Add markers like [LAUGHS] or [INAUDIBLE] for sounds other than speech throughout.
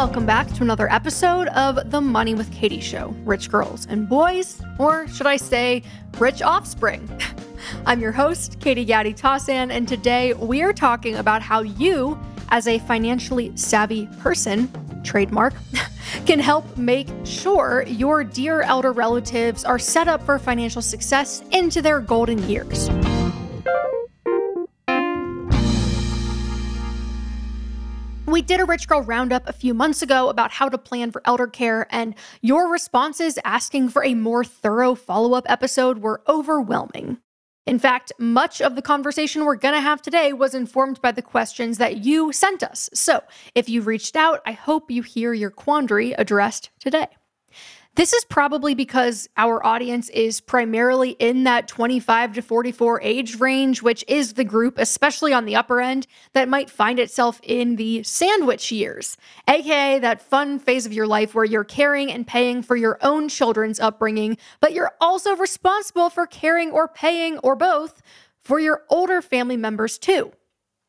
Welcome back to another episode of The Money with Katie Show Rich Girls and Boys, or should I say, Rich Offspring. [LAUGHS] I'm your host, Katie Gatti Tassan, and today we are talking about how you, as a financially savvy person, trademark, [LAUGHS] can help make sure your dear elder relatives are set up for financial success into their golden years. We did a Rich Girl Roundup a few months ago about how to plan for elder care, and your responses asking for a more thorough follow up episode were overwhelming. In fact, much of the conversation we're going to have today was informed by the questions that you sent us. So if you reached out, I hope you hear your quandary addressed today. This is probably because our audience is primarily in that 25 to 44 age range, which is the group, especially on the upper end, that might find itself in the sandwich years, aka that fun phase of your life where you're caring and paying for your own children's upbringing, but you're also responsible for caring or paying or both for your older family members too.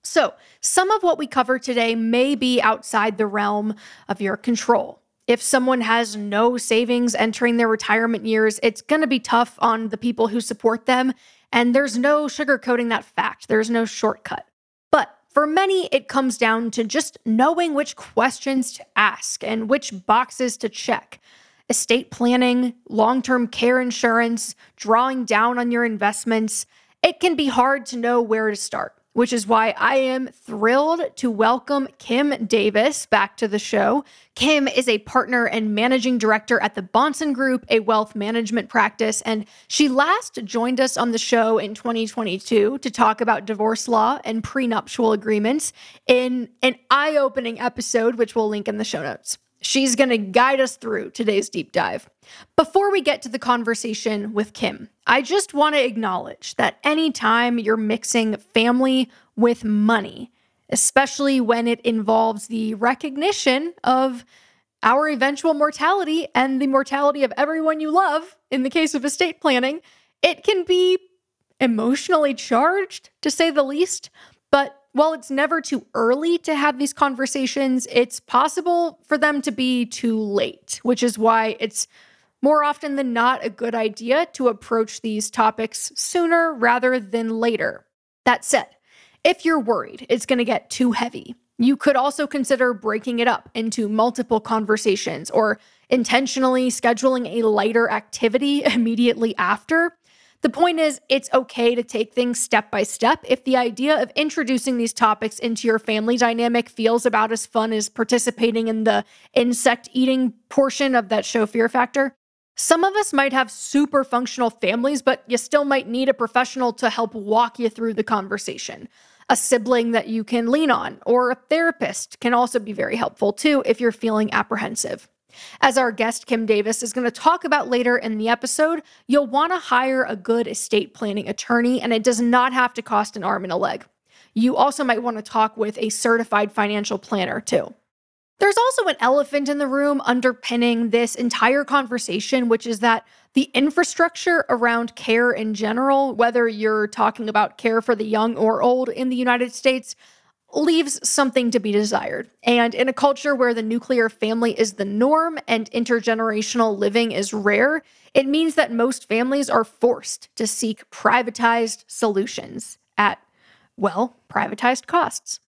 So, some of what we cover today may be outside the realm of your control. If someone has no savings entering their retirement years, it's going to be tough on the people who support them. And there's no sugarcoating that fact, there's no shortcut. But for many, it comes down to just knowing which questions to ask and which boxes to check. Estate planning, long term care insurance, drawing down on your investments. It can be hard to know where to start which is why I am thrilled to welcome Kim Davis back to the show. Kim is a partner and managing director at the Bahnsen Group, a wealth management practice, and she last joined us on the show in 2022 to talk about divorce law and prenuptial agreements in an eye opening episode, which we'll link in the show notes. She's going to guide us through today's deep dive. Before we get to the conversation with Kim, I just want to acknowledge that anytime you're mixing family with money, especially when it involves the recognition of our eventual mortality and the mortality of everyone you love, in the case of estate planning, it can be emotionally charged, to say the least. But while it's never too early to have these conversations, it's possible for them to be too late, which is why it's more often than not a good idea to approach these topics sooner rather than later. That said, if you're worried it's going to get too heavy, you could also consider breaking it up into multiple conversations or intentionally scheduling a lighter activity [LAUGHS] immediately after the point is, it's okay to take things step by step. If the idea of introducing these topics into your family dynamic feels about as fun as participating in the insect eating portion of that show Fear Factor, some of us might have super functional families, but you still might need a professional to help walk you through the conversation. A sibling that you can lean on, or a therapist can also be very helpful too if you're feeling apprehensive. As our guest Kim Davis is going to talk about later in the episode, you'll want to hire a good estate planning attorney, and it does not have to cost an arm and a leg. You also might want to talk with a certified financial planner, too. There's also an elephant in the room underpinning this entire conversation, which is that the infrastructure around care in general, whether you're talking about care for the young or old in the United States, leaves something to be desired. And in a culture where the nuclear family is the norm and intergenerational living is rare, it means that most families are forced to seek privatized solutions at, well, privatized costs.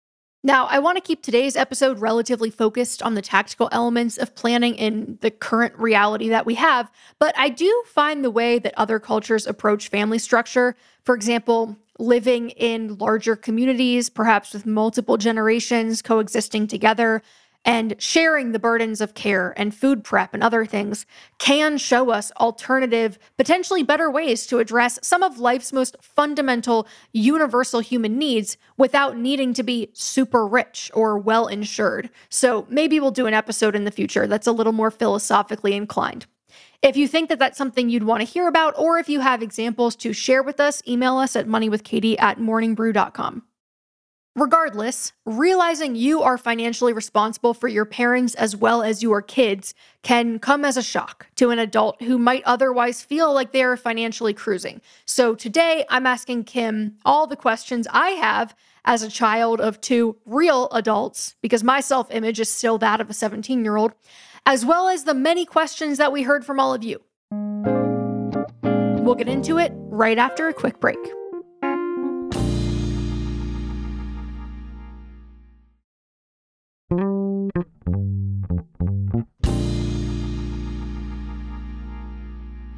Now, I want to keep today's episode relatively focused on the tactical elements of planning in the current reality that we have, but I do find the way that other cultures approach family structure, for example, living in larger communities, perhaps with multiple generations coexisting together, and sharing the burdens of care and food prep and other things can show us alternative, potentially better ways to address some of life's most fundamental, universal human needs without needing to be super rich or well insured. So maybe we'll do an episode in the future that's a little more philosophically inclined. If you think that that's something you'd want to hear about, or if you have examples to share with us, email us at moneywithkatie at morningbrew.com. Regardless, realizing you are financially responsible for your parents as well as your kids can come as a shock to an adult who might otherwise feel like they are financially cruising. So today, I'm asking Kim all the questions I have as a child of two real adults, because my self image is still that of a 17 year old, as well as the many questions that we heard from all of you. We'll get into it right after a quick break.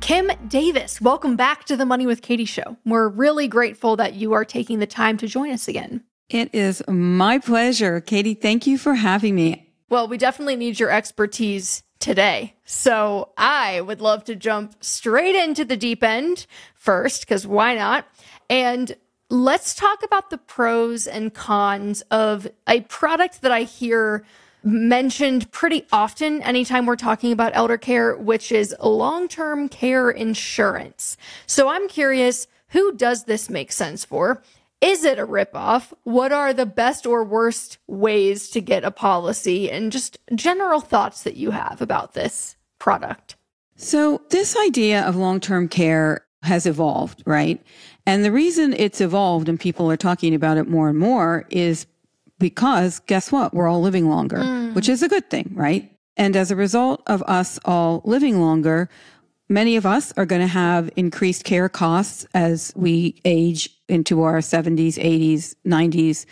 Kim Davis, welcome back to the Money with Katie show. We're really grateful that you are taking the time to join us again. It is my pleasure. Katie, thank you for having me. Well, we definitely need your expertise today. So I would love to jump straight into the deep end first, because why not? And let's talk about the pros and cons of a product that I hear mentioned pretty often anytime we're talking about elder care, which is long term care insurance. So I'm curious who does this make sense for? Is it a ripoff? What are the best or worst ways to get a policy? And just general thoughts that you have about this product. So, this idea of long term care has evolved, right? And the reason it's evolved and people are talking about it more and more is because guess what? We're all living longer, mm. which is a good thing, right? And as a result of us all living longer, many of us are going to have increased care costs as we age into our 70s, 80s, 90s,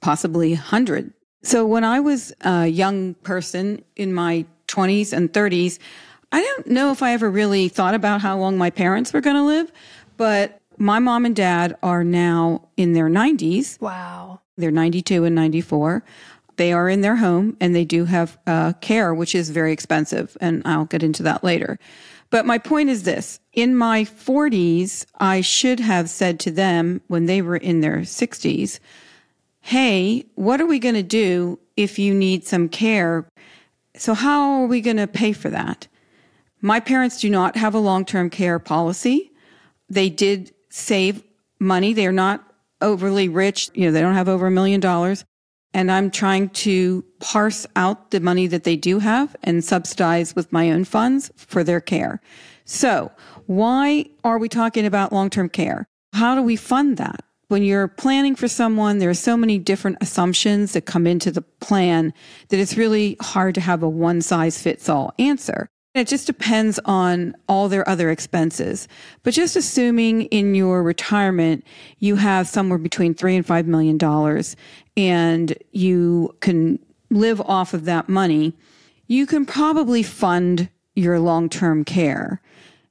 possibly 100. So when I was a young person in my 20s and 30s, I don't know if I ever really thought about how long my parents were going to live, but my mom and dad are now in their 90s. Wow. They're 92 and 94. They are in their home and they do have uh, care, which is very expensive. And I'll get into that later. But my point is this in my 40s, I should have said to them when they were in their 60s, Hey, what are we going to do if you need some care? So, how are we going to pay for that? My parents do not have a long term care policy. They did save money. They are not overly rich. You know, they don't have over a million dollars. And I'm trying to parse out the money that they do have and subsidize with my own funds for their care. So why are we talking about long-term care? How do we fund that? When you're planning for someone, there are so many different assumptions that come into the plan that it's really hard to have a one size fits all answer. It just depends on all their other expenses. But just assuming in your retirement, you have somewhere between three and five million dollars and you can live off of that money, you can probably fund your long term care.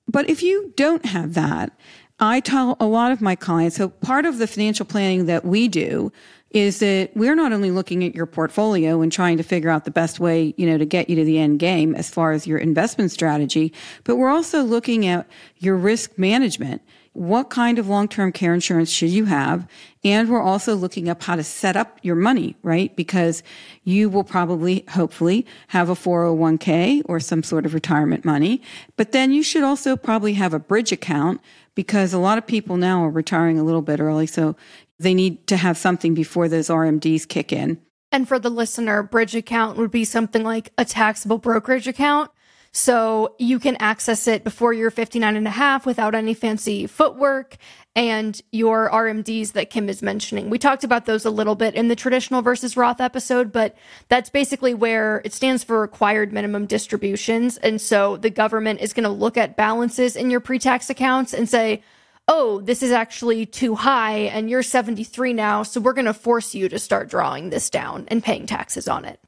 But if you don't have that, I tell a lot of my clients, so part of the financial planning that we do is that we're not only looking at your portfolio and trying to figure out the best way, you know, to get you to the end game as far as your investment strategy, but we're also looking at your risk management. What kind of long-term care insurance should you have? And we're also looking up how to set up your money, right? Because you will probably, hopefully, have a 401k or some sort of retirement money. But then you should also probably have a bridge account because a lot of people now are retiring a little bit early. So they need to have something before those RMDs kick in. And for the listener, bridge account would be something like a taxable brokerage account. So you can access it before you're 59 and a half without any fancy footwork and your RMDs that Kim is mentioning. We talked about those a little bit in the traditional versus Roth episode, but that's basically where it stands for required minimum distributions. And so the government is going to look at balances in your pre tax accounts and say, oh, this is actually too high and you're 73 now, so we're going to force you to start drawing this down and paying taxes on it.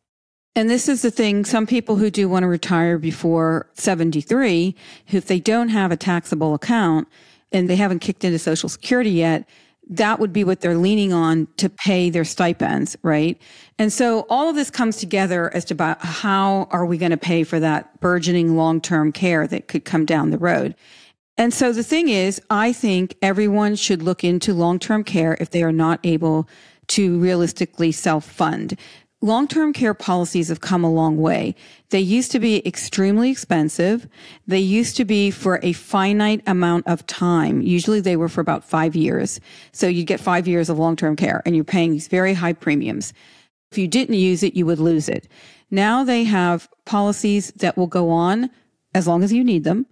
And this is the thing some people who do want to retire before 73, if they don't have a taxable account and they haven't kicked into Social Security yet, that would be what they're leaning on to pay their stipends, right? And so all of this comes together as to about how are we going to pay for that burgeoning long-term care that could come down the road. And so the thing is, I think everyone should look into long term care if they are not able to realistically self fund. long term care policies have come a long way. They used to be extremely expensive. They used to be for a finite amount of time. Usually they were for about five years. So you'd get five years of long term care and you're paying these very high premiums. If you didn't use it, you would lose it. Now they have policies that will go on as long as you need them.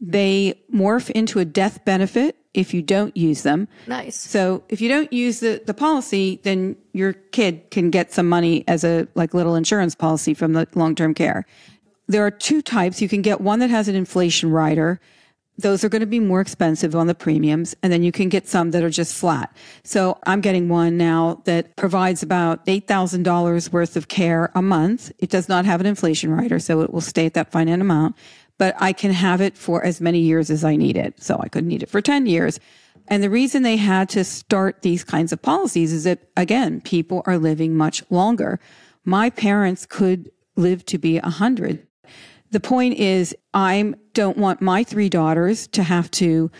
They morph into a death benefit if you don't use them. Nice. So if you don't use the, the policy, then your kid can get some money as a like little insurance policy from the long term care. There are two types. You can get one that has an inflation rider. Those are going to be more expensive on the premiums. And then you can get some that are just flat. So I'm getting one now that provides about $8,000 worth of care a month. It does not have an inflation rider, so it will stay at that finite amount but I can have it for as many years as I need it. So I could need it for 10 years. And the reason they had to start these kinds of policies is that, again, people are living much longer. My parents could live to be 100. The point is, I don't want my three daughters to have to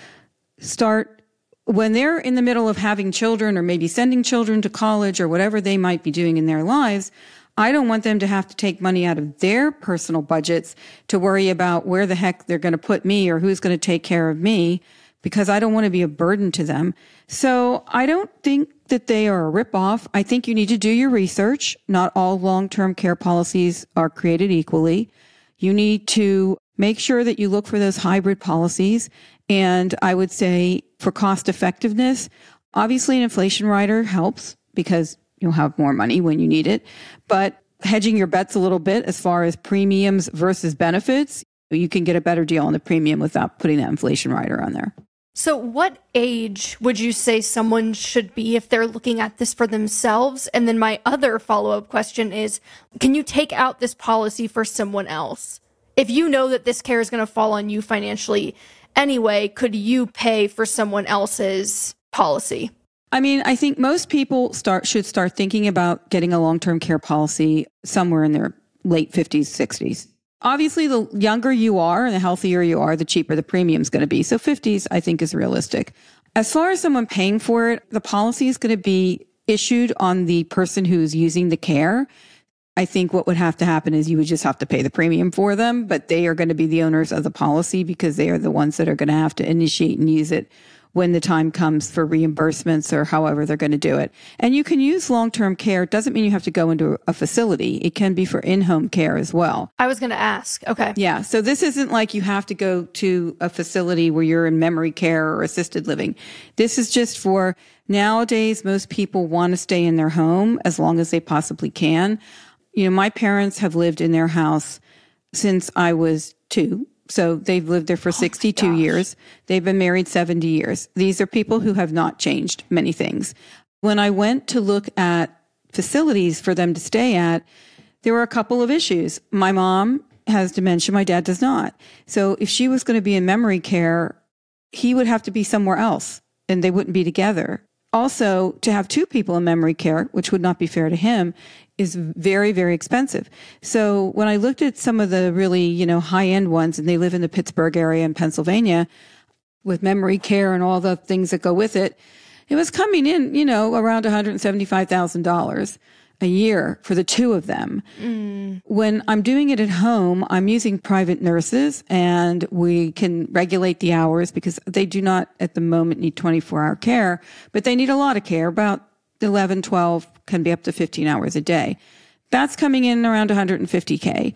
start when they're in the middle of having children or maybe sending children to college or whatever they might be doing in their lives. I don't want them to have to take money out of their personal budgets to worry about where the heck they're going to put me or who's going to take care of me because I don't want to be a burden to them. So I don't think that they are a ripoff. I think you need to do your research. Not all long-term care policies are created equally. You need to make sure that you look for those hybrid policies. And I would say for cost effectiveness, obviously an inflation rider helps because you'll have more money when you need it. But hedging your bets a little bit as far as premiums versus benefits, you can get a better deal on the premium without putting that inflation rider on there. So, what age would you say someone should be if they're looking at this for themselves? And then, my other follow up question is can you take out this policy for someone else? If you know that this care is going to fall on you financially anyway, could you pay for someone else's policy? I mean, I think most people start should start thinking about getting a long-term care policy somewhere in their late 50s, 60s. Obviously, the younger you are and the healthier you are, the cheaper the premium is going to be. So 50s, I think, is realistic. As far as someone paying for it, the policy is going to be issued on the person who's using the care. I think what would have to happen is you would just have to pay the premium for them, but they are going to be the owners of the policy because they are the ones that are going to have to initiate and use it when the time comes for reimbursements or however they're going to do it. And you can use long term care. It doesn't mean you have to go into a facility, it can be for in home care as well. I was going to ask. Okay. Yeah. So this isn't like you have to go to a facility where you're in memory care or assisted living. This is just for nowadays, most people want to stay in their home as long as they possibly can. You know, my parents have lived in their house since I was two. So they've lived there for oh 62 years. They've been married 70 years. These are people who have not changed many things. When I went to look at facilities for them to stay at, there were a couple of issues. My mom has dementia, my dad does not. So if she was going to be in memory care, he would have to be somewhere else and they wouldn't be together. Also, to have two people in memory care, which would not be fair to him, is very, very expensive. So when I looked at some of the really, you know, high end ones and they live in the Pittsburgh area in Pennsylvania with memory care and all the things that go with it, it was coming in, you know, around $175,000 a year for the two of them. Mm. When I'm doing it at home, I'm using private nurses and we can regulate the hours because they do not at the moment need 24 hour care, but they need a lot of care, about 11, 12 can be up to 15 hours a day. That's coming in around 150K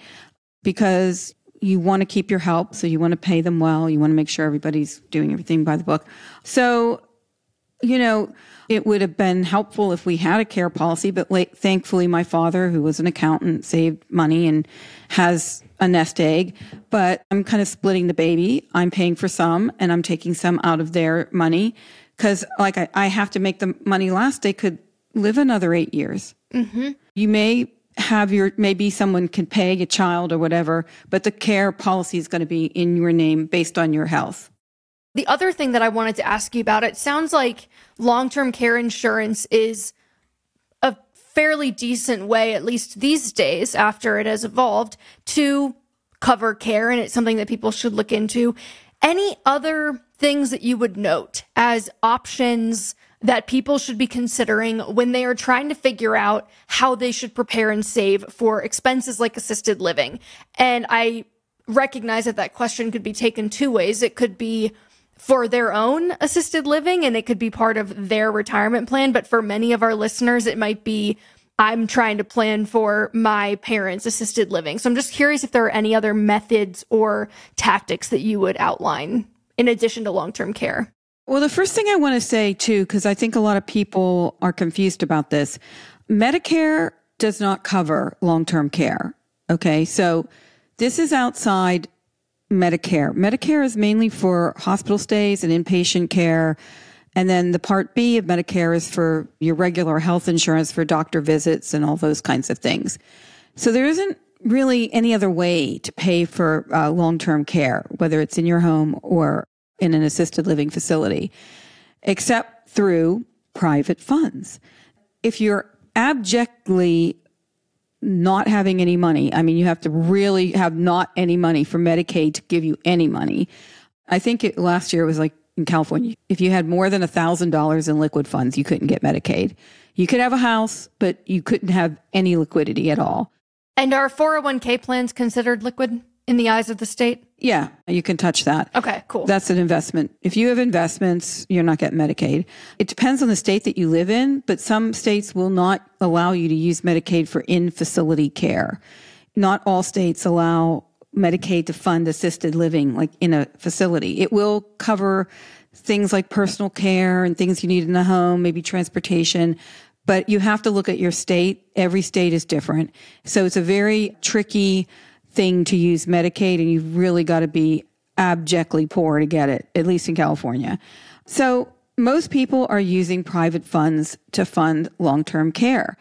because you want to keep your help. So you want to pay them well. You want to make sure everybody's doing everything by the book. So, you know, it would have been helpful if we had a care policy, but thankfully my father, who was an accountant, saved money and has a nest egg, but I'm kind of splitting the baby. I'm paying for some and I'm taking some out of their money because like I, I, have to make the money last. They could live another eight years. Mm-hmm. You may have your maybe someone can pay a child or whatever, but the care policy is going to be in your name based on your health. The other thing that I wanted to ask you about it sounds like long term care insurance is a fairly decent way, at least these days, after it has evolved, to cover care, and it's something that people should look into. Any other things that you would note as options that people should be considering when they are trying to figure out how they should prepare and save for expenses like assisted living. And I recognize that that question could be taken two ways. It could be for their own assisted living and it could be part of their retirement plan. But for many of our listeners, it might be I'm trying to plan for my parents' assisted living. So I'm just curious if there are any other methods or tactics that you would outline in addition to long term care. Well, the first thing I want to say, too, because I think a lot of people are confused about this Medicare does not cover long term care. Okay. So this is outside Medicare. Medicare is mainly for hospital stays and inpatient care. And then the part B of Medicare is for your regular health insurance for doctor visits and all those kinds of things. So there isn't really any other way to pay for uh, long term care, whether it's in your home or in an assisted living facility, except through private funds. If you're abjectly not having any money, I mean, you have to really have not any money for Medicaid to give you any money. I think it, last year it was like in California, if you had more than $1,000 in liquid funds, you couldn't get Medicaid. You could have a house, but you couldn't have any liquidity at all. And are 401k plans considered liquid? In the eyes of the state? Yeah, you can touch that. Okay, cool. That's an investment. If you have investments, you're not getting Medicaid. It depends on the state that you live in, but some states will not allow you to use Medicaid for in facility care. Not all states allow Medicaid to fund assisted living, like in a facility. It will cover things like personal care and things you need in the home, maybe transportation, but you have to look at your state. Every state is different. So it's a very tricky thing to use Medicaid, and you've really got to be abjectly poor to get it, at least in California. So most people are using private funds to fund long term care.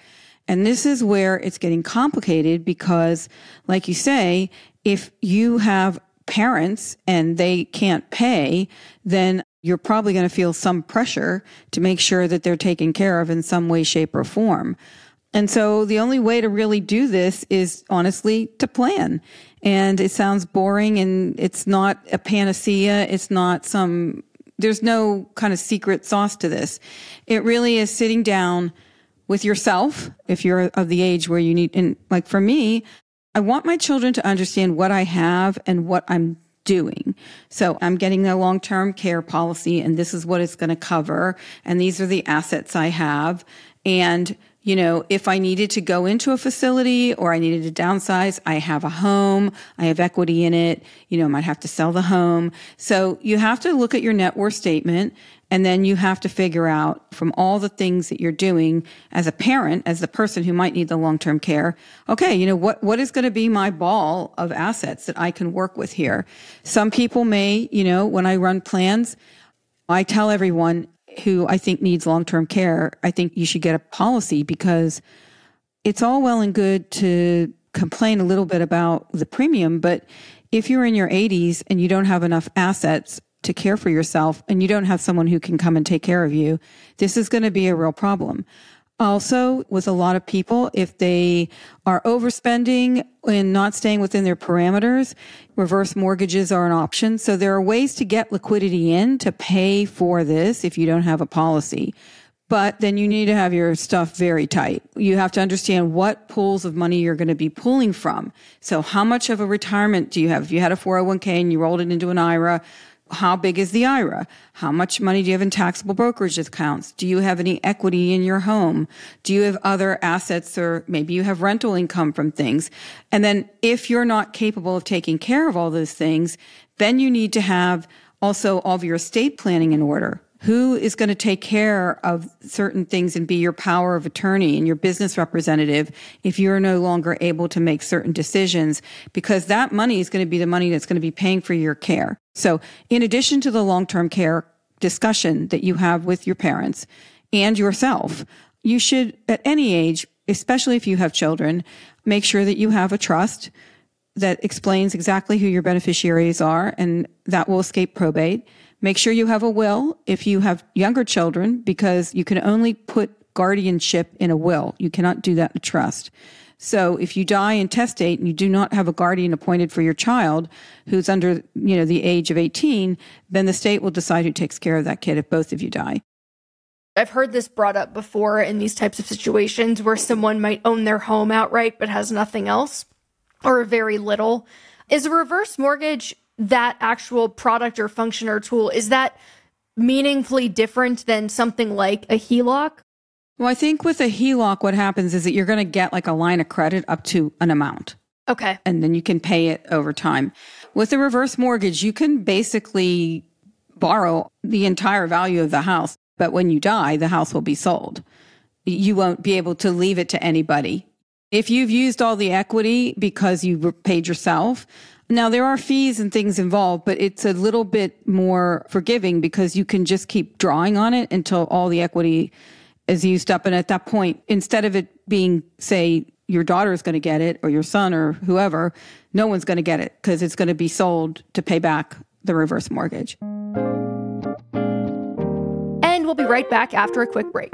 And this is where it's getting complicated because, like you say, if you have parents and they can't pay, then you're probably going to feel some pressure to make sure that they're taken care of in some way, shape, or form. And so the only way to really do this is honestly to plan. And it sounds boring and it's not a panacea. It's not some, there's no kind of secret sauce to this. It really is sitting down with yourself if you're of the age where you need, and like for me, I want my children to understand what I have and what I'm doing. So I'm getting a long term care policy and this is what it's going to cover. And these are the assets I have. And you know, if I needed to go into a facility or I needed to downsize, I have a home, I have equity in it, you know, I might have to sell the home. So you have to look at your net worth statement and then you have to figure out from all the things that you're doing as a parent, as the person who might need the long-term care, okay, you know, what, what is going to be my ball of assets that I can work with here? Some people may, you know, when I run plans, I tell everyone who I think needs long term care, I think you should get a policy because it's all well and good to complain a little bit about the premium, but if you're in your 80s and you don't have enough assets to care for yourself and you don't have someone who can come and take care of you, this is going to be a real problem. Also, with a lot of people, if they are overspending and not staying within their parameters, reverse mortgages are an option. So there are ways to get liquidity in to pay for this if you don't have a policy. But then you need to have your stuff very tight. You have to understand what pools of money you're going to be pulling from. So how much of a retirement do you have? If you had a 401k and you rolled it into an IRA, how big is the IRA? How much money do you have in taxable brokerage accounts? Do you have any equity in your home? Do you have other assets or maybe you have rental income from things? And then if you're not capable of taking care of all those things, then you need to have also all of your estate planning in order who is going to take care of certain things and be your power of attorney and your business representative if you're no longer able to make certain decisions because that money is going to be the money that's going to be paying for your care. So in addition to the long-term care discussion that you have with your parents and yourself, you should at any age, especially if you have children, make sure that you have a trust that explains exactly who your beneficiaries are and that will escape probate Make sure you have a will if you have younger children, because you can only put guardianship in a will. You cannot do that in a trust. So if you die intestate and you do not have a guardian appointed for your child who's under, you know, the age of 18, then the state will decide who takes care of that kid if both of you die. I've heard this brought up before in these types of situations where someone might own their home outright but has nothing else or very little. Is a reverse mortgage that actual product or function or tool? Is that meaningfully different than something like a HELOC? Well, I think with a HELOC, what happens is that you're going to get like a line of credit up to an amount. Okay. And then you can pay it over time. With a reverse mortgage, you can basically borrow the entire value of the house, but when you die, the house will be sold. You won't be able to leave it to anybody. If you've used all the equity because you paid yourself, now there are fees and things involved, but it's a little bit more forgiving because you can just keep drawing on it until all the equity is used up. And at that point, instead of it being, say, your daughter is going to get it or your son or whoever, no one's going to get it because it's going to be sold to pay back the reverse mortgage. And we'll be right back after a quick break.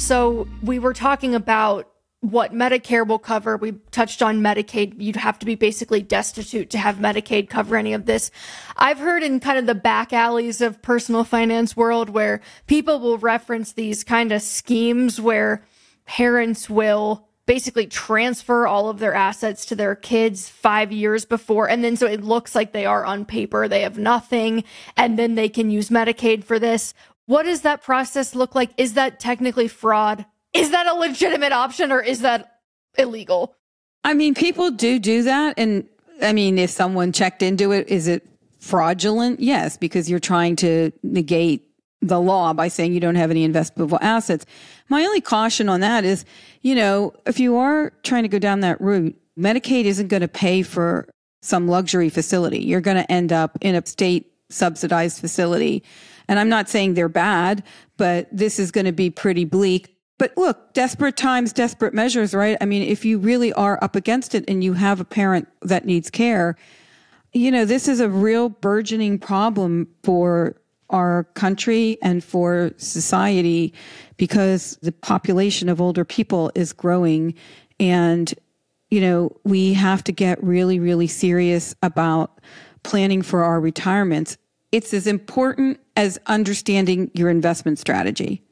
So we were talking about what Medicare will cover. We touched on Medicaid. You'd have to be basically destitute to have Medicaid cover any of this. I've heard in kind of the back alleys of personal finance world where people will reference these kind of schemes where parents will basically transfer all of their assets to their kids five years before. And then so it looks like they are on paper, they have nothing, and then they can use Medicaid for this. What does that process look like? Is that technically fraud? Is that a legitimate option or is that illegal? I mean, people do do that. And I mean, if someone checked into it, is it fraudulent? Yes, because you're trying to negate the law by saying you don't have any investable assets. My only caution on that is, you know, if you are trying to go down that route, Medicaid isn't going to pay for some luxury facility. You're going to end up in a state subsidized facility. And I'm not saying they're bad, but this is going to be pretty bleak. But look, desperate times, desperate measures, right? I mean, if you really are up against it and you have a parent that needs care, you know, this is a real burgeoning problem for our country and for society because the population of older people is growing and you know we have to get really really serious about planning for our retirements it's as important as understanding your investment strategy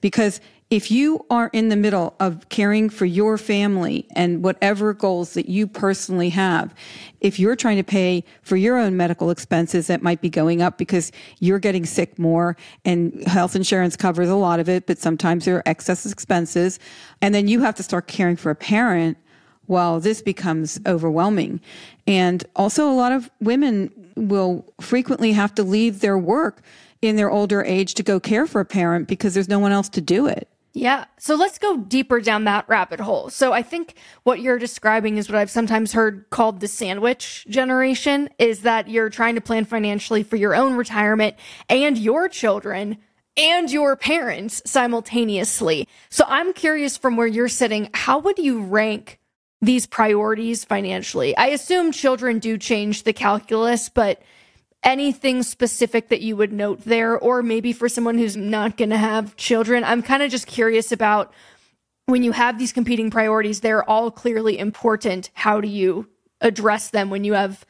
because if you are in the middle of caring for your family and whatever goals that you personally have, if you're trying to pay for your own medical expenses that might be going up because you're getting sick more and health insurance covers a lot of it, but sometimes there are excess expenses. And then you have to start caring for a parent. Well, this becomes overwhelming. And also a lot of women will frequently have to leave their work in their older age to go care for a parent because there's no one else to do it. Yeah. So let's go deeper down that rabbit hole. So I think what you're describing is what I've sometimes heard called the sandwich generation is that you're trying to plan financially for your own retirement and your children and your parents simultaneously. So I'm curious from where you're sitting, how would you rank these priorities financially? I assume children do change the calculus, but anything specific that you would note there, or maybe for someone who's not going to have children? I'm kind of just curious about when you have these competing priorities, they're all clearly important. How do you address them when you have,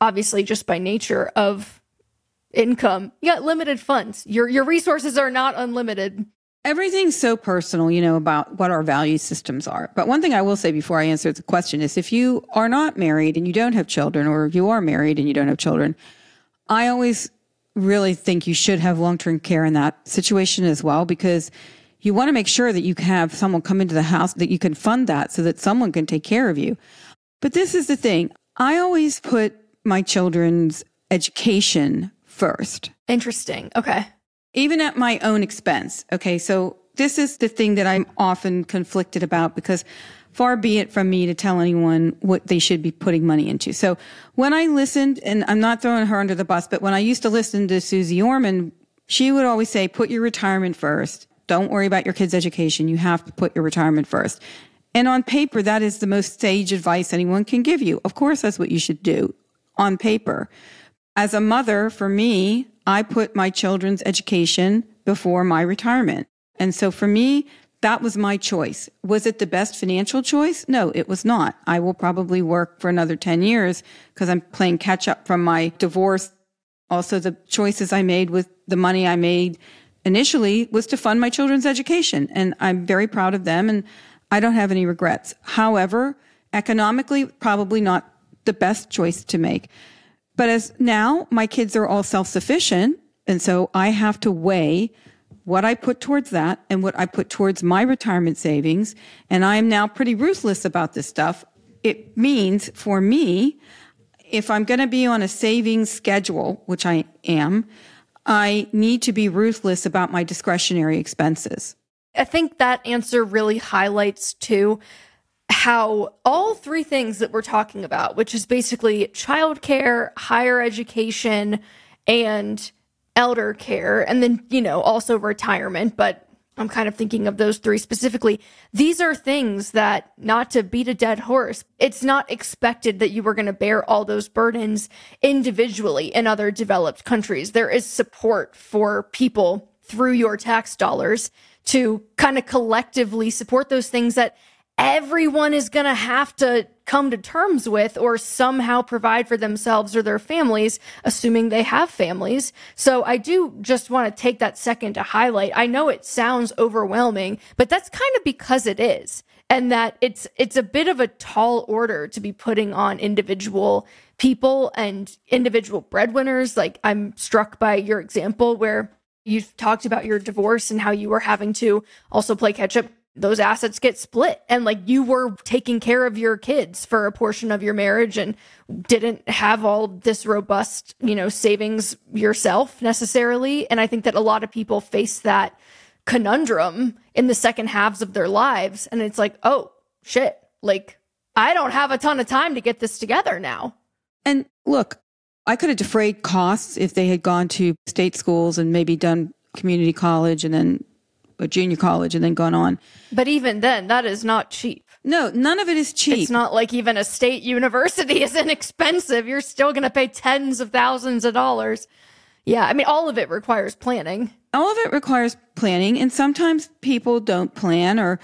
obviously, just by nature of income, you got limited funds. Your your resources are not unlimited. Everything's so personal, you know, about what our value systems are. But one thing I will say before I answer the question is if you are not married and you don't have children, or if you are married and you don't have children, I always really think you should have long term care in that situation as well because you want to make sure that you have someone come into the house that you can fund that so that someone can take care of you. But this is the thing I always put my children's education first. Interesting. Okay. Even at my own expense. Okay. So this is the thing that I'm often conflicted about because far be it from me to tell anyone what they should be putting money into. So when I listened, and I'm not throwing her under the bus, but when I used to listen to Suze Orman, she would always say, put your retirement first. Don't worry about your kids' education. You have to put your retirement first. And on paper, that is the most sage advice anyone can give you. Of course, that's what you should do on paper. As a mother, for me, I put my children's education before my retirement. And so for me, that was my choice. Was it the best financial choice? No, it was not. I will probably work for another 10 years because I'm playing catch up from my divorce. Also, the choices I made with the money I made initially was to fund my children's education. And I'm very proud of them and I don't have any regrets. However, economically, probably not the best choice to make. But as now my kids are all self sufficient. And so I have to weigh what I put towards that and what I put towards my retirement savings. And I am now pretty ruthless about this stuff. It means for me, if I'm going to be on a savings schedule, which I am, I need to be ruthless about my discretionary expenses. I think that answer really highlights too how all three things that we're talking about, which is basically childcare, higher education, and elder care, and then, you know, also retirement, but I'm kind of thinking of those three specifically. These are things that, not to beat a dead horse, it's not expected that you were going to bear all those burdens individually in other developed countries. There is support for people through your tax dollars to kind of collectively support those things that everyone is going to have to come to terms with or somehow provide for themselves or their families, assuming they have families. So I do just want to take that second to highlight. I know it sounds overwhelming, but that's kind of because it is. And that it's it's a bit of a tall order to be putting on individual people and individual breadwinners. Like I'm struck by your example where you've talked about your divorce and how you were having to also play catch up those assets get split. And like you were taking care of your kids for a portion of your marriage and didn't have all this robust you know savings yourself necessarily. And i think that a lot of people face that conundrum in the second halves of their lives. And it's like oh shit. Like i don't have a ton of time to get this together now. And look i could have defrayed costs if they had gone to state schools and maybe done community college and then a junior college and then gone on. But even then, that is not cheap. No, none of it is cheap. It's not like even a state university [LAUGHS] is inexpensive. You're still going to pay tens of thousands of dollars. Yeah, I mean, all of it requires planning. All of it requires planning. And sometimes people don't plan or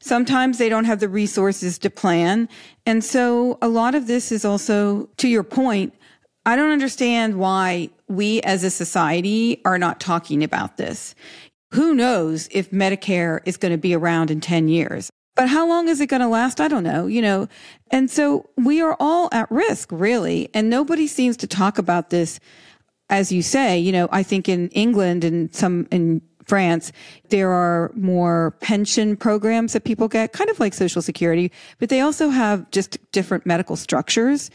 sometimes they don't have the resources to plan. And so a lot of this is also, to your point, I don't understand why we as a society are not talking about this who knows if Medicare is going to be around in 10 years? But how long is it going to last? I don't know, you know. And so we are all at risk, really. And nobody seems to talk about this. As you say, you know, I think in England and some in France, there are more pension programs that people get, kind of like Social Security, but they also have just different medical structures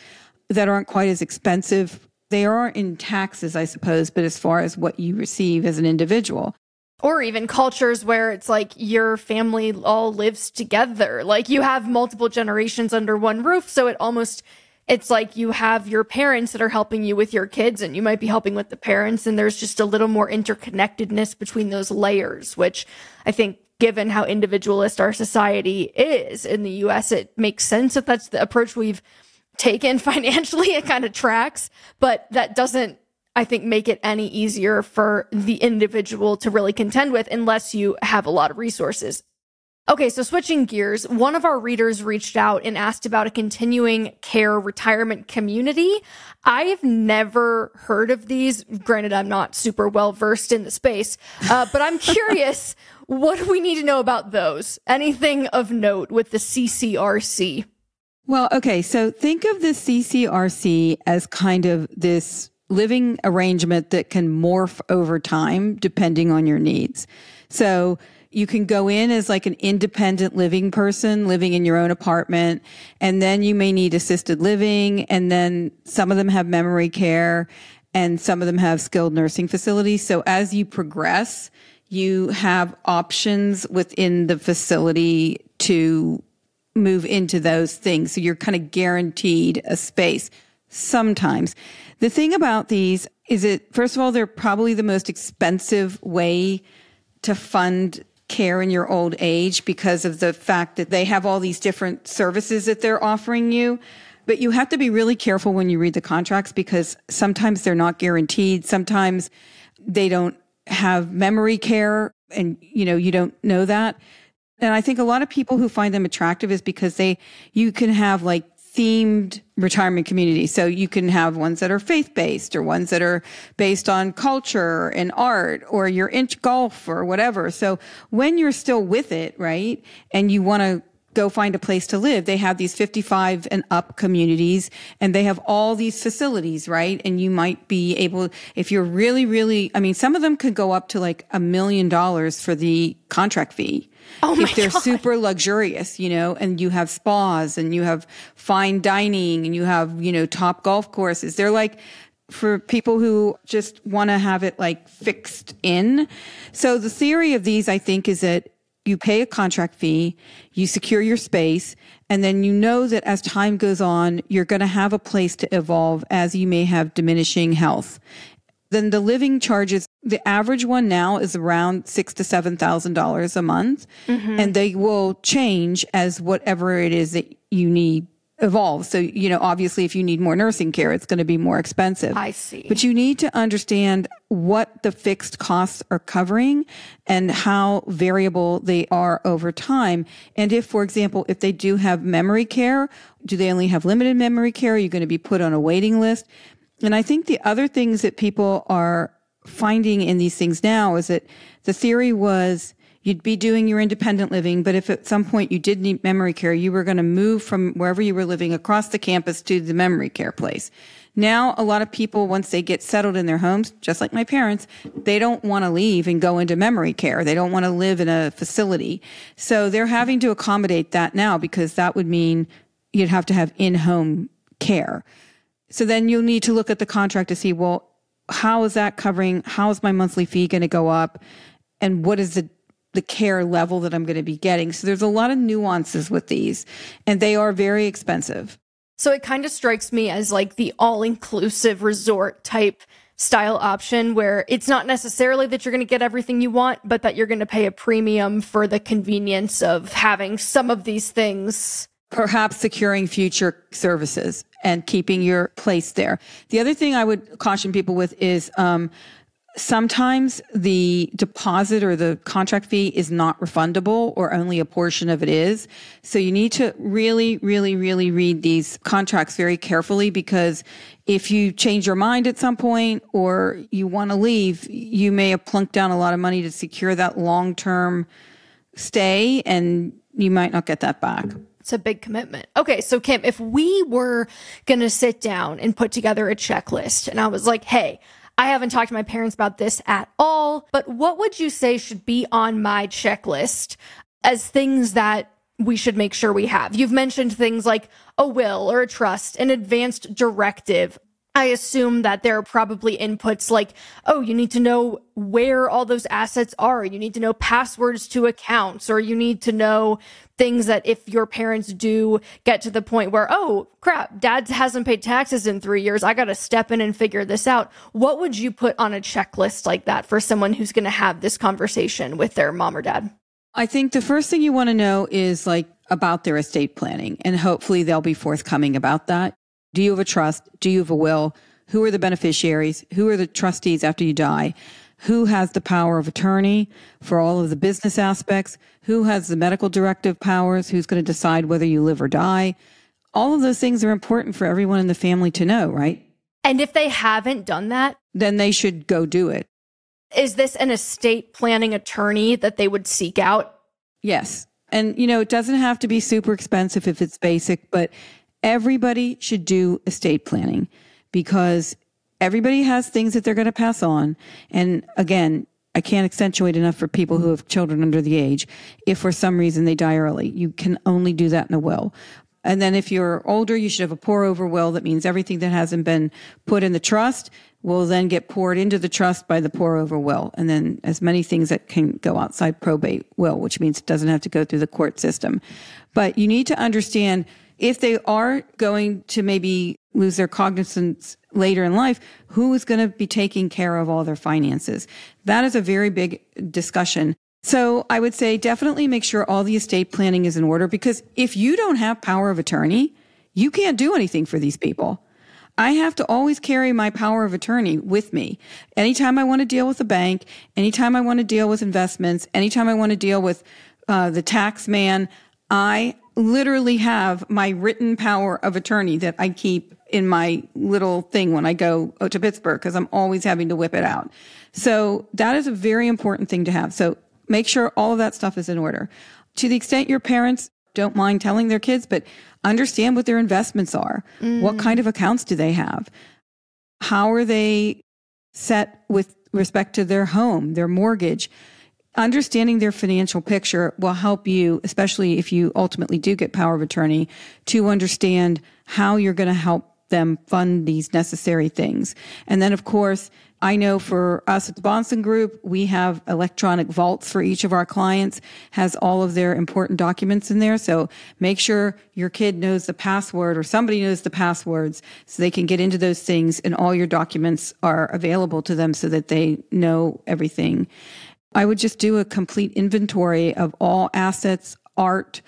that aren't quite as expensive. They are in taxes, I suppose, but as far as what you receive as an individual or even cultures where it's like your family all lives together. Like you have multiple generations under one roof so it almost it's like you have your parents that are helping you with your kids and you might be helping with the parents and there's just a little more interconnectedness between those layers which i think given how individualist our society is in the US it makes sense that that's the approach we've taken [LAUGHS] financially. It kind of tracks but that doesn't I think, make it any easier for the individual to really contend with unless you have a lot of resources. Okay, so switching gears, one of our readers reached out and asked about a continuing care retirement community. I've never heard of these. Granted, I'm not super well versed in the space, uh, but I'm curious [LAUGHS] what do we need to know about those? Anything of note with the CCRC? Well, okay, so think of the CCRC as kind of this living arrangement that can morph over time depending on your needs. So you can go in as like an independent living person living in your own apartment and then you may need assisted living and then some of them have memory care and some of them have skilled nursing facilities. So as you progress, you have options within the facility to move into those things. So you're kind of guaranteed a space sometimes. The thing about these is it, first of all, they're probably the most expensive way to fund care in your old age because of the fact that they have all these different services that they're offering you. But you have to be really careful when you read the contracts because sometimes they're not guaranteed. Sometimes they don't have memory care and you know, you don't know that. And I think a lot of people who find them attractive is because they, you can have like themed retirement communities. So you can have ones that are faith based or ones that are based on culture and art or your inch golf or whatever. So when you're still with it, right? And you want to go find a place to live. They have these 55 and up communities and they have all these facilities, right? And you might be able, if you're really, really, I mean, some of them could go up to like a million dollars for the contract fee. Oh if they're God. super luxurious, you know, and you have spas and you have fine dining and you have, you know, top golf courses. They're like, for people who just want to have it like fixed in. So the theory of these, I think, is that you pay a contract fee, you secure your space, and then you know that as time goes on, you're going to have a place to evolve as you may have diminishing health. Then the living charges, the average one now is around six to seven thousand dollars a month, mm-hmm. and they will change as whatever it is that you need evolves. So, you know, obviously if you need more nursing care, it's going to be more expensive. I see. But you need to understand what the fixed costs are covering and how variable they are over time. And if, for example, if they do have memory care, do they only have limited memory care? Are you going to be put on a waiting list? And I think the other things that people are finding in these things now is that the theory was you'd be doing your independent living, but if at some point you did need memory care, you were going to move from wherever you were living across the campus to the memory care place. Now, a lot of people, once they get settled in their homes, just like my parents, they don't want to leave and go into memory care. They don't want to live in a facility. So they're having to accommodate that now because that would mean you'd have to have in-home care. So then you'll need to look at the contract to see, well, how is that covering? How is my monthly fee going to go up? And what is the the care level that I'm going to be getting. So there's a lot of nuances with these and they are very expensive. So it kind of strikes me as like the all inclusive resort type style option where it's not necessarily that you're going to get everything you want, but that you're going to pay a premium for the convenience of having some of these things. Perhaps securing future services and keeping your place there. The other thing I would caution people with is, um, sometimes the deposit or the contract fee is not refundable or only a portion of it is. So you need to really, really, really read these contracts very carefully because if you change your mind at some point or you want to leave, you may have plunked down a lot of money to secure that long term stay and you might not get that back. It's a big commitment. Okay, so Kim, if we were going to sit down and put together a checklist and I was like, hey, I haven't talked to my parents about this at all, but what would you say should be on my checklist as things that we should make sure we have? You've mentioned things like a will or a trust, an advanced directive. I assume that there are probably inputs like, oh, you need to know where all those assets are. You need to know passwords to accounts, or you need to know things that if your parents do get to the point where, oh, crap, dad hasn't paid taxes in three years, I got to step in and figure this out. What would you put on a checklist like that for someone who's going to have this conversation with their mom or dad? I think the first thing you want to know is like about their estate planning, and hopefully they'll be forthcoming about that. Do you have a trust? Do you have a will? Who are the beneficiaries? Who are the trustees after you die? Who has the power of attorney for all of the business aspects? Who has the medical directive powers? Who's going to decide whether you live or die? All of those things are important for everyone in the family to know, right? And if they haven't done that, Then they should go do it. is this an estate planning attorney that they would seek out? Yes. And, you know, it doesn't have to be super expensive if it's basic, but everybody should do estate planning because everybody has things that they're going to pass on. And again, I can't accentuate enough for people who have children under the age. If for some reason they die early, you can only do that in a will. And then if you're older, you should have a pour over will. That means everything that hasn't been put in the trust will then get poured into the trust by the pour over will. And then as many things that can go outside probate will, which means it doesn't have to go through the court system. But you need to understand if they are going to maybe lose their cognizance later in life, who is going to be taking care of all their finances? That is a very big discussion. So I would say definitely make sure all the estate planning is in order because if you don't have power of attorney, you can't do anything for these people. I have to always carry my power of attorney with me. Anytime I want to deal with a bank, anytime I want to deal with investments, anytime I want to deal with uh, the tax man, I literally have my written power of attorney that I keep in my little thing when I go to Pittsburgh because I'm always having to whip it out. So that is a very important thing to have. So make sure all of that stuff is in order. To the extent your parents don't mind telling their kids, but understand what their investments are. Mm. What kind of accounts do they have? How are they set with respect to their home, their mortgage? Understanding their financial picture will help you, especially if you ultimately do get power of attorney, to understand how you're going to help them fund these necessary things. And then, of course, I know for us at the Bahnsen Group, we have electronic vaults for each of our clients, has all of their important documents in there. So make sure your kid knows the password or somebody knows the passwords so they can get into those things and all your documents are available to them so that they know everything. I would just do a complete inventory of all assets, art,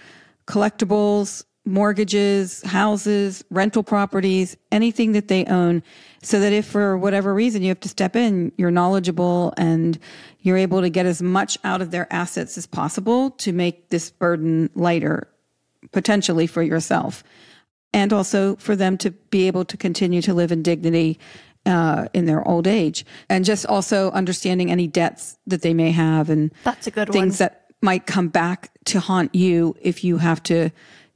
collectibles, mortgages, houses, rental properties, anything that they own, so that if for whatever reason you have to step in, you're knowledgeable and you're able to get as much out of their assets as possible to make this burden lighter, potentially for yourself. And also for them to be able to continue to live in dignity uh, in their old age, and just also understanding any debts that they may have and that's a good things one. that might come back to haunt you if you have to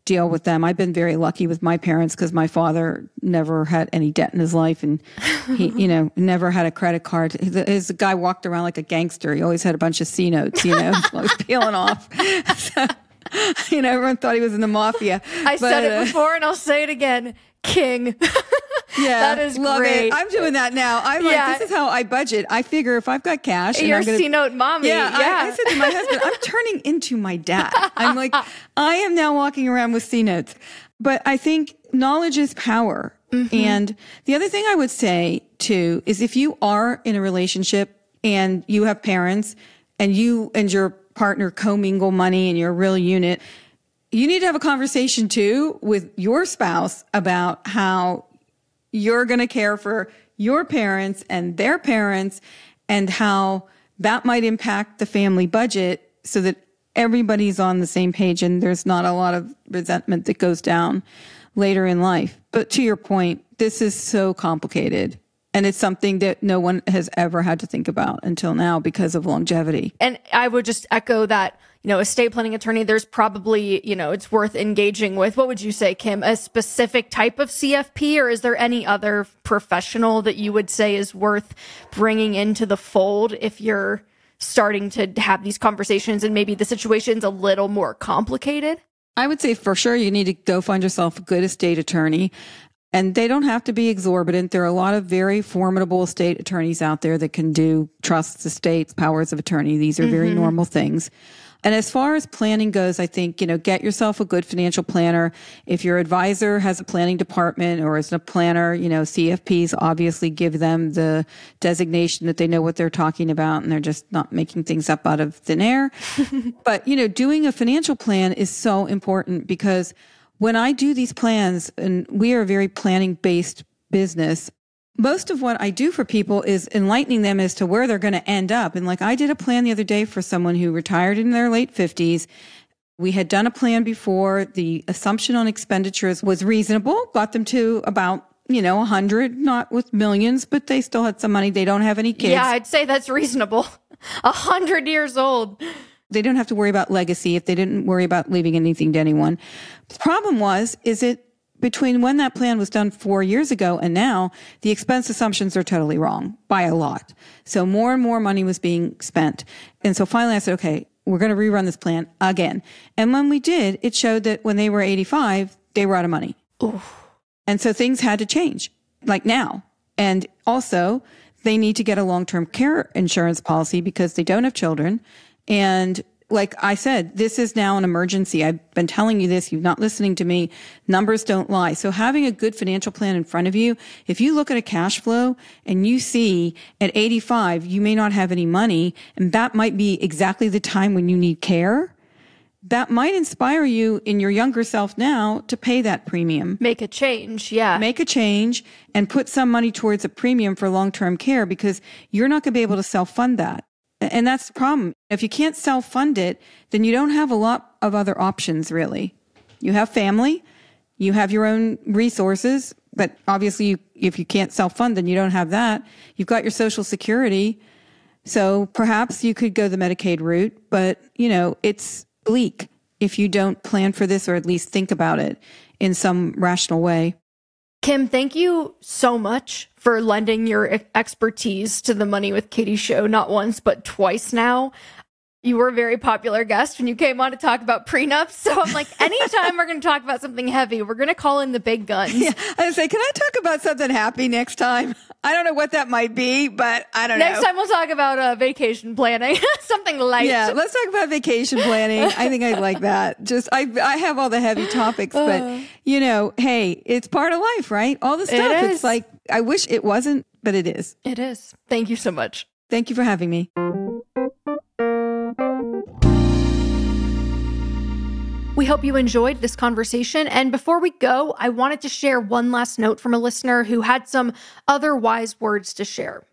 deal with them. I've been very lucky with my parents because my father never had any debt in his life and [LAUGHS] he, you know, never had a credit card. His guy walked around like a gangster. He always had a bunch of C notes, you know, [LAUGHS] always peeling off. [LAUGHS] So, you know, everyone thought he was in the mafia. I but, said it uh, before and I'll say it again. King. [LAUGHS] Yeah, that is love great. It. I'm doing that now. I'm yeah. like, this is how I budget. I figure if I've got cash, you're a C note mommy. Yeah, yeah. I, I, said to my [LAUGHS] husband, I'm turning into my dad. I'm like, [LAUGHS] I am now walking around with C notes. But I think knowledge is power. Mm-hmm. And the other thing I would say too is if you are in a relationship and you have parents and you and your partner commingle money and you're a real unit, you need to have a conversation too with your spouse about how you're going to care for your parents and their parents and how that might impact the family budget so that everybody's on the same page and there's not a lot of resentment that goes down later in life. But to your point, this is so complicated. And it's something that no one has ever had to think about until now because of longevity. And I would just echo that you know, estate planning attorney, there's probably, you know, it's worth engaging with. What would you say, Kim? A specific type of CFP, or is there any other professional that you would say is worth bringing into the fold if you're starting to have these conversations and maybe the situation's a little more complicated? I would say for sure you need to go find yourself a good estate attorney. And they don't have to be exorbitant. There are a lot of very formidable estate attorneys out there that can do trusts, estates, powers of attorney. These are mm-hmm. very normal things. And as far as planning goes, I think, you know, get yourself a good financial planner. If your advisor has a planning department or is a planner, you know, CFPs obviously give them the designation that they know what they're talking about and they're just not making things up out of thin air. [LAUGHS] but, you know, doing a financial plan is so important because when I do these plans, and we are a very planning based business, most of what I do for people is enlightening them as to where they're going to end up. And like I did a plan the other day for someone who retired in their late 50s. We had done a plan before. The assumption on expenditures was reasonable, got them to about you know, a hundred, not with millions, but they still had some money. They don't have any kids. Yeah, I'd say that's reasonable. [LAUGHS] A hundred years old. They don't have to worry about legacy if they didn't worry about leaving anything to anyone. The problem was, is it between when that plan was done four years ago and now, the expense assumptions are totally wrong by a lot. So more and more money was being spent. And so finally I said, okay, we're going to rerun this plan again. And when we did, it showed that when they were 85, they were out of money. Oof. And so things had to change, like now. And also, they need to get a long term care insurance policy because they don't have children. And like I said, this is now an emergency. I've been telling you this. You're not listening to me. Numbers don't lie. So having a good financial plan in front of you, if you look at a cash flow and you see at 85, you may not have any money and that might be exactly the time when you need care. That might inspire you in your younger self now to pay that premium. Make a change. Yeah. Make a change and put some money towards a premium for long-term care because you're not going to be able to self-fund that. And that's the problem. If you can't self fund it, then you don't have a lot of other options, really. You have family, you have your own resources, but obviously, you, if you can't self fund, then you don't have that. You've got your social security. So perhaps you could go the Medicaid route, but you know, it's bleak if you don't plan for this or at least think about it in some rational way. Kim, thank you so much for lending your expertise to the Money with Katie show, not once, but twice now. You were a very popular guest when you came on to talk about prenups. So I'm like, [LAUGHS] anytime we're going to talk about something heavy, we're going to call in the big guns. Yeah, I say, can I talk about something happy next time? I don't know what that might be, but I don't next know. Next time we'll talk about uh, vacation planning, [LAUGHS] something light. Yeah, let's talk about vacation planning. I think I like that. Just I I have all the heavy topics, but uh. you know, hey, it's part of life, right? All the stuff. It it's like I wish it wasn't, but it is. It is. Thank you so much. Thank you for having me. Hope you enjoyed this conversation. And before we go, I wanted to share one last note from a listener who had some other wise words to share.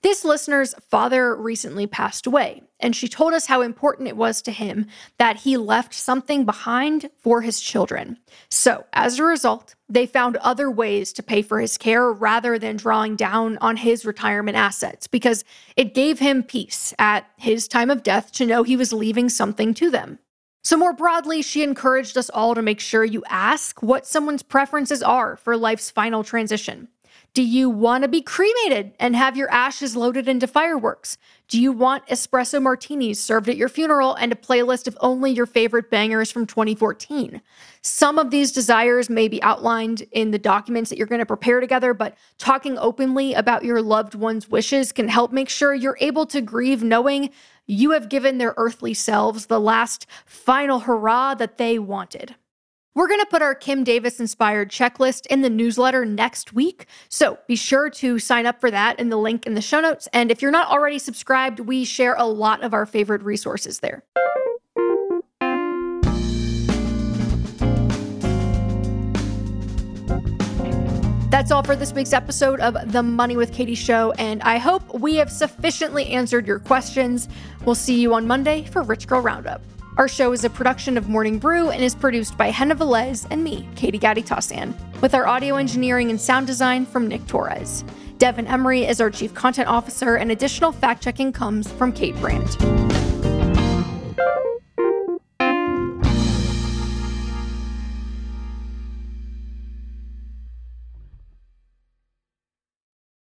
This listener's father recently passed away, and she told us how important it was to him that he left something behind for his children. So, as a result, they found other ways to pay for his care rather than drawing down on his retirement assets because it gave him peace at his time of death to know he was leaving something to them. So, more broadly, she encouraged us all to make sure you ask what someone's preferences are for life's final transition. Do you want to be cremated and have your ashes loaded into fireworks? Do you want espresso martinis served at your funeral and a playlist of only your favorite bangers from 2014? Some of these desires may be outlined in the documents that you're going to prepare together, but talking openly about your loved one's wishes can help make sure you're able to grieve knowing you have given their earthly selves the last final hurrah that they wanted. We're going to put our Kim Davis inspired checklist in the newsletter next week. So be sure to sign up for that in the link in the show notes. And if you're not already subscribed, we share a lot of our favorite resources there. That's all for this week's episode of The Money with Katie Show, and I hope we have sufficiently answered your questions. We'll see you on Monday for Rich Girl Roundup. Our show is a production of Morning Brew and is produced by Henna Velez and me, Katie Gatti Tassin, with our audio engineering and sound design from Nick Torres. Devin Emery is our chief content officer, and additional fact checking comes from Kate Brandt.